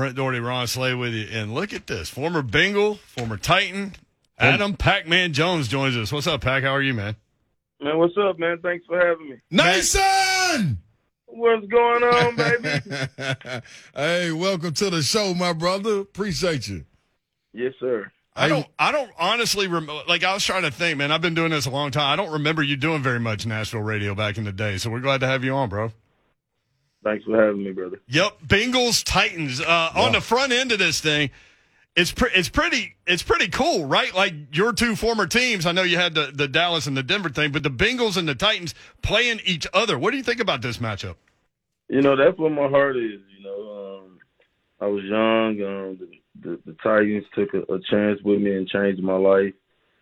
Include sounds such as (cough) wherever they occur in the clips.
Brent Doherty, Ron Slay with you. And look at this. Former Bengal, former Titan, Adam Pac Man Jones joins us. What's up, Pac? How are you, man? Man, what's up, man? Thanks for having me. Nation! What's going on, (laughs) baby? hey, welcome to the show, my brother. Appreciate you. yes, sir. I don't. I don't honestly rem- like. I was trying to think, man. I've been doing this a long time. I don't remember you doing very much Nashville radio back in the day. So we're glad to have you on, bro. Thanks for having me, brother. Yep, Bengals Titans. Uh, On the front end of this thing, it's pre- it's pretty it's pretty cool, right? Like your two former teams. I know you had the the Dallas and the Denver thing, but the Bengals and the Titans playing each other. What do you think about this matchup? You know, that's where my heart is. You know, um, I was young. Um, the, the, the Titans took a, a chance with me and changed my life.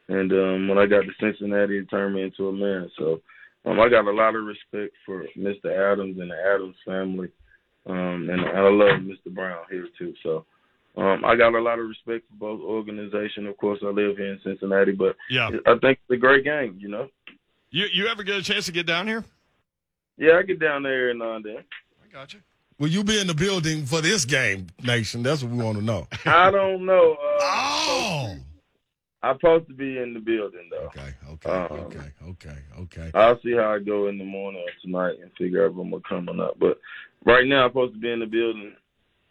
And um, when I got to Cincinnati, it turned me into a man. So um, I got a lot of respect for Mr. Adams and the Adams family. Um, and I love Mr. Brown here, too. So um, I got a lot of respect for both organizations. Of course, I live here in Cincinnati, but Yeah, I think it's a great game, you know. you you ever get a chance to get down here? Yeah, I get down there and now and then. I got you. Will you be in the building for this game, Nation? That's what we want to know. I don't know. Uh, Oh! I'm supposed to be in the building though. Okay, okay, Um, okay, okay, okay. I'll see how I go in the morning or tonight and figure out if I'm gonna come or not. But right now, I'm supposed to be in the building.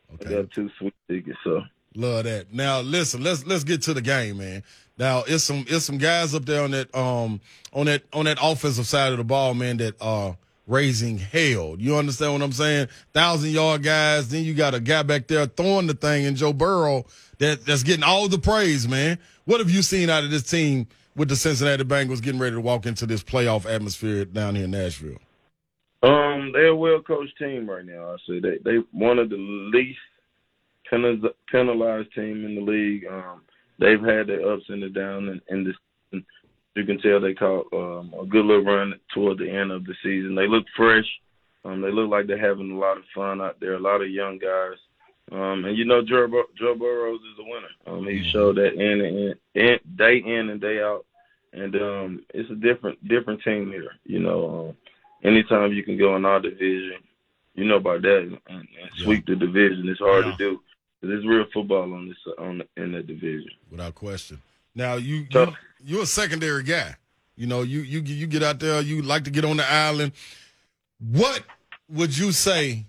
I Okay. got two sweet tickets, so Love that. Now listen, let's let's get to the game, man. Now it's some it's some guys up there on that um on that on that offensive side of the ball, man, that are raising hell. You understand what I'm saying? Thousand yard guys, then you got a guy back there throwing the thing and Joe Burrow that that's getting all the praise, man. What have you seen out of this team with the Cincinnati Bengals getting ready to walk into this playoff atmosphere down here in Nashville? um, they're a well coached team right now. I say they they one of the least penaliz- penalized team in the league. Um, they've had their ups and the downs, and, and this you can tell they caught um, a good little run toward the end of the season. They look fresh. Um, they look like they're having a lot of fun out there. A lot of young guys. Um, and you know Joe, Bur- Joe Burrows is a winner. Um, he showed that in and in, in, day in and day out. And um, it's a different different team here. You know, um, anytime you can go in our division, you know about that, and, and sweep the division. It's hard Yeah. to do. There's real football on this on the, in that division. without question. Now you, you you're a secondary guy. You know, you you you get out there, you like to get on the island. What would you say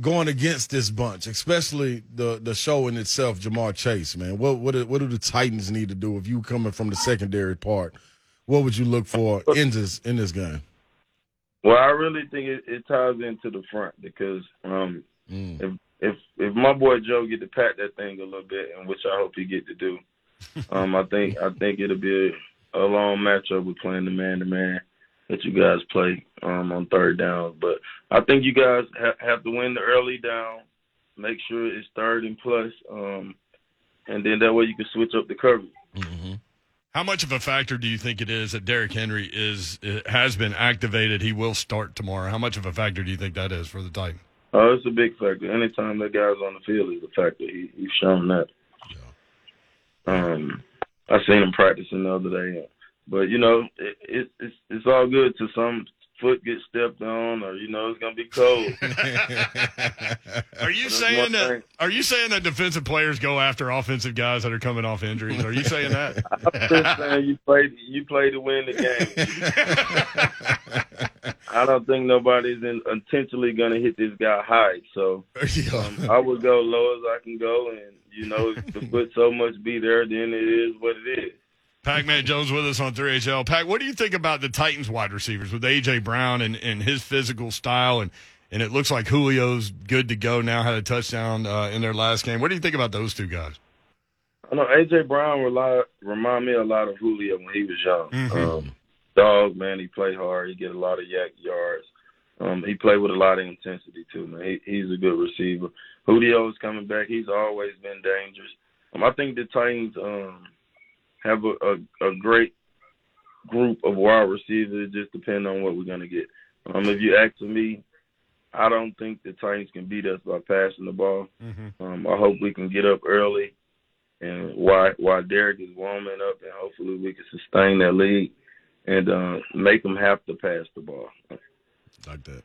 going against this bunch, especially the the show in itself, Ja'Marr Chase, man? What what do, what do the Titans need to do if you coming from the secondary part? What would you look for in this in this game? Well, I really think it, it ties into the front because um, Mm. if if if my boy Joe get to pat that thing a little bit, and which I hope he get to do, (laughs) um, I think I think it'll be a, a long matchup with playing the man to man that you guys play um, on third down. But I think you guys ha- have to win the early down, make sure it's third and plus, um, and then that way you can switch up the coverage. Mm-hmm. How much of a factor do you think it is that Derrick Henry is has been activated? He will start tomorrow. How much of a factor do you think that is for the Titans? Oh, it's a big factor. Anytime that guy's on the field is a factor. He, he's shown that. Um, I seen him practicing the other day, but you know, it, it, it's it's all good till some foot gets stepped on, or you know, it's gonna be cold. (laughs) Are you That's saying that? thing. Are you saying that defensive players go after offensive guys that are coming off injuries? Are you saying that? (laughs) I'm just saying you play you play to win the game. (laughs) I don't think nobody's in, intentionally gonna hit this guy high, so um, I would go low as I can go, and you know, if the foot so much be there, then it is what it is. Pac-Man (laughs) Jones with us on 3HL. Pac, what do you think about the Titans wide receivers with A.J. Brown and, and his physical style? And, and it looks like Julio's good to go now, had a touchdown uh, in their last game. What do you think about those two guys? I know AJ Brown rely, remind me a lot of Julio when he was young. Mhm. Um, dog, man, he play hard. He get a lot of YAC yards. Um, he played with a lot of intensity too, man. He, he's a good receiver. Julio's coming back. He's always been dangerous. Um, I think the Titans um, have a, a, a great group of wide receivers. It just depends on what we're gonna get. Um, if you ask me, I don't think the Titans can beat us by passing the ball. Mm-hmm. Um, I hope we can get up early, and while while Derrick is warming up, and hopefully we can sustain that lead and uh, make them have to pass the ball. like that.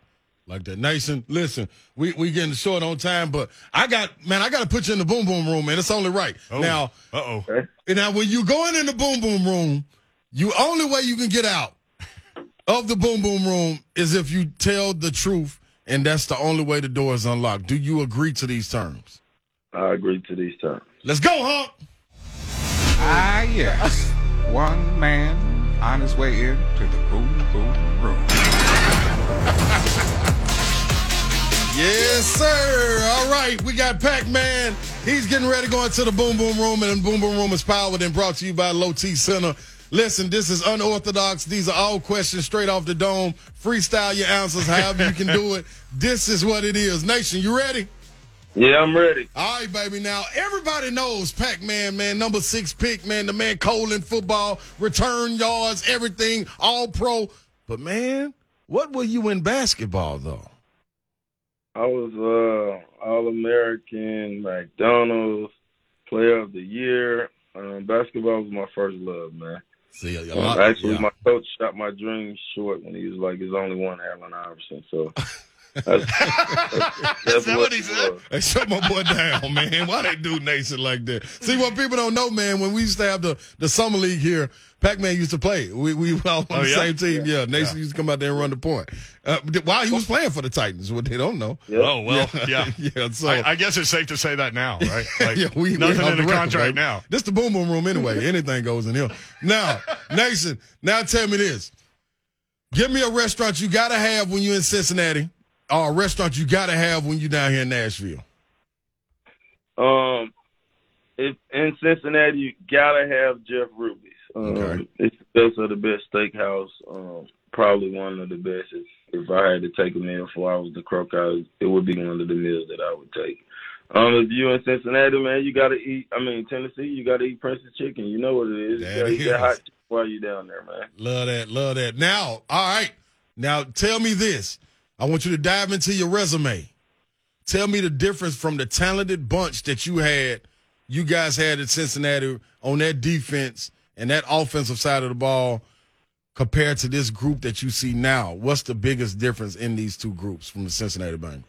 Like that. Nation, listen, we we getting short on time, but I got man, I got to put you in the boom boom room, man. It's only right. Oh. Now, uh oh. now when you going in the boom boom room, you only way you can get out of the boom boom room is if you tell the truth, and that's the only way the door is unlocked. Do you agree to these terms? I agree to these terms. Let's go, Hunk. Ah, yes. One man on his way in to the boom boom room. Yes, sir. All right, we got Pac-Man. He's getting ready to go into the Boom Boom Room, and Boom Boom Room is powered and brought to you by Low T Center. Listen, this is unorthodox. These are all questions straight off the dome. Freestyle your answers however you can do it. This is what it is. Nation, you ready? Yeah, I'm ready. All right, baby. Now, everybody knows Pac-Man, man, number six pick, man, the man cold in football, return yards, everything, all pro. But, man, what were you in basketball, though? I was uh, All American, McDonald's, Player of the Year. Um, basketball was my first love, man. See, a Um, actually, yeah. my coach shot my dreams short when he was like, "There's only one Allen Iverson." So (laughs) that's, that's, Is what he said? was. Hey, shut my boy down, (laughs) man. Why they do Nation like that? See, what people don't know, man, when we used to have the, the summer league here, Pac-Man used to play. We we were all on Oh, the yeah? same team. Yeah, Nation used to come out there and run the point. Uh, while he was playing for the Titans, what they don't know. Yep. Oh well, (laughs) yeah. yeah, so I, I guess it's safe to say that now, right? (laughs) Like, yeah, we, we nothing off in the, record, contract baby. now. This the boom boom room anyway. Anything goes in here. Now, Nation, now tell me this. Give me a restaurant you gotta have when you're in Cincinnati, or a restaurant you gotta have when you're down here in Nashville. Um, if in Cincinnati, you gotta have Jeff Ruby's. Um, Okay. It's the best of the best steakhouse. Um, probably one of the best. If, if I had to take a meal before I was the Crockeyes, it would be one of the meals that I would take. Um, if you in Cincinnati, man, you gotta eat. I mean, Tennessee, you gotta eat Prince's chicken. You know what it is. That you gotta eat that hot while you down there, man. Love that, love that. Now, all right. Now tell me this. I want you to dive into your resume. Tell me the difference from the talented bunch that you had, you guys had at Cincinnati on that defense and that offensive side of the ball compared to this group that you see now. What's the biggest difference in these two groups from the Cincinnati Bengals?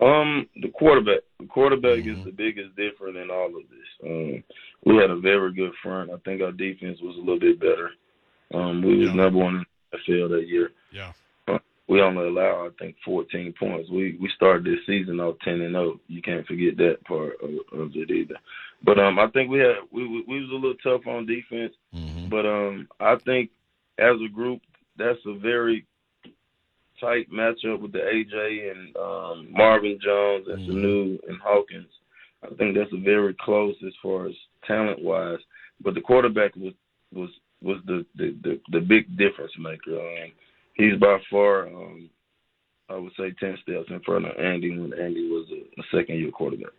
Um, the quarterback. The quarterback Mhm. is the biggest difference in all of this. Um, we had a very good front. I think our defense was a little bit better. Um, we was Yeah. number one in the field that year. Yeah. We only allowed, I think, 14 points. We we started this season off 10 and 0. You can't forget that part of, of it either. But um, I think we had we we we was a little tough on defense. Mm-hmm. But um, I think as a group, that's a very tight matchup with the AJ and um, Marvin Jones and Mhm. Sanu and Hawkins. I think that's a very close as far as talent wise. But the quarterback was was was the the the, the big difference maker. Um, he's by far, um, I would say, ten steps in front of Andy when Andy was a, a second year quarterback.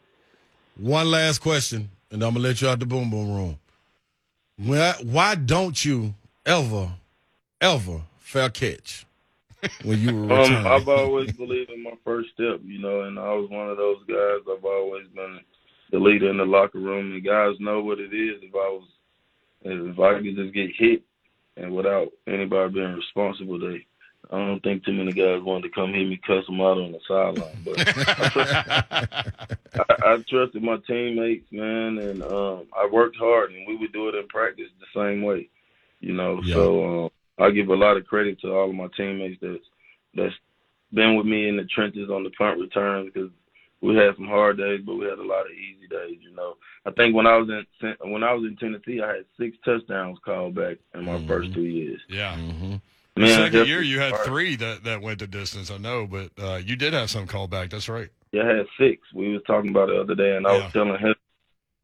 One last question, and I'm gonna let you out the boom boom room. Why, why don't you ever, ever fair catch when you were? (laughs) Um, I've always believed in my first step, you know, and I was one of those guys. I've always been the leader in the locker room, and guys know what it is. If I was, if I could just get hit, and without anybody being responsible, they, I don't think too many guys wanted to come hit me, cuss them out on the sideline. But (laughs) I, I trusted my teammates, man, and um, I worked hard, and we would do it in practice the same way, you know. Yeah. So um, I give a lot of credit to all of my teammates that's that's been with me in the trenches on the punt returns because we had some hard days, but we had a lot of easy days, you know. I think when I was in when I was in Tennessee, I had six touchdowns called back in my Mhm. first two years. Yeah. hmm Man, second year you had three that, that went the distance, I know, but uh, you did have some call back. That's right. Yeah, I had six. We was talking about it the other day, and I Yeah. was telling him,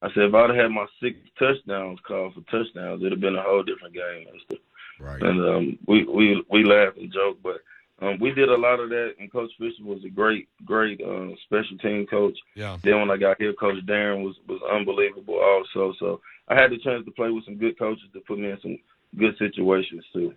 I said if I'd have had my six touchdowns called for touchdowns, it'd have been a whole different game. Mister. Right. And um, we we we laugh and joke, but um, we did a lot of that. And Coach Fisher was a great great uh, special team coach. Yeah. Then when I got here, Coach Darrin was was unbelievable also. So I had the chance to play with some good coaches to put me in some good situations too.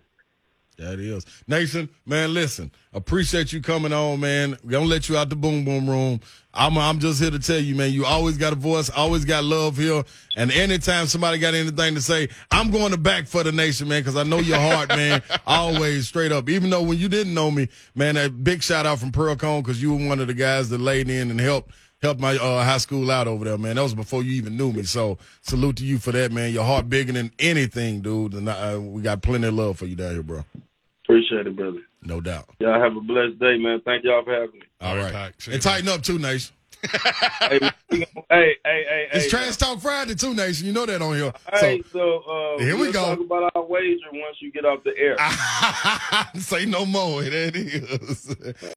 That is. Nation, man, listen, appreciate you coming on, man. We gonna let you out the boom boom room. I'm I'm just here to tell you, man, you always got a voice, always got love here. And anytime somebody got anything to say, I'm going to back for the nation, man, because I know your heart, man. (laughs) always straight up. Even though when you didn't know me, man, a big shout out from Pearl-Cohn because you were one of the guys that laid in and helped helped my uh, high school out over there, man. That was before you even knew me. So salute to you for that, man. Your heart bigger than anything, dude. And uh, we got plenty of love for you down here, bro. Appreciate it, brother. No doubt. Y'all have a blessed day, man. Thank y'all for having me. All All right, right. And you, tighten up too, Nation. (laughs) hey, hey, hey, hey, It's hey, Trash Talk Friday too, Nation. You know that on here. Hey, so uh, Here we go. talk about our wager once you get off the air. (laughs) Say no more. There it is.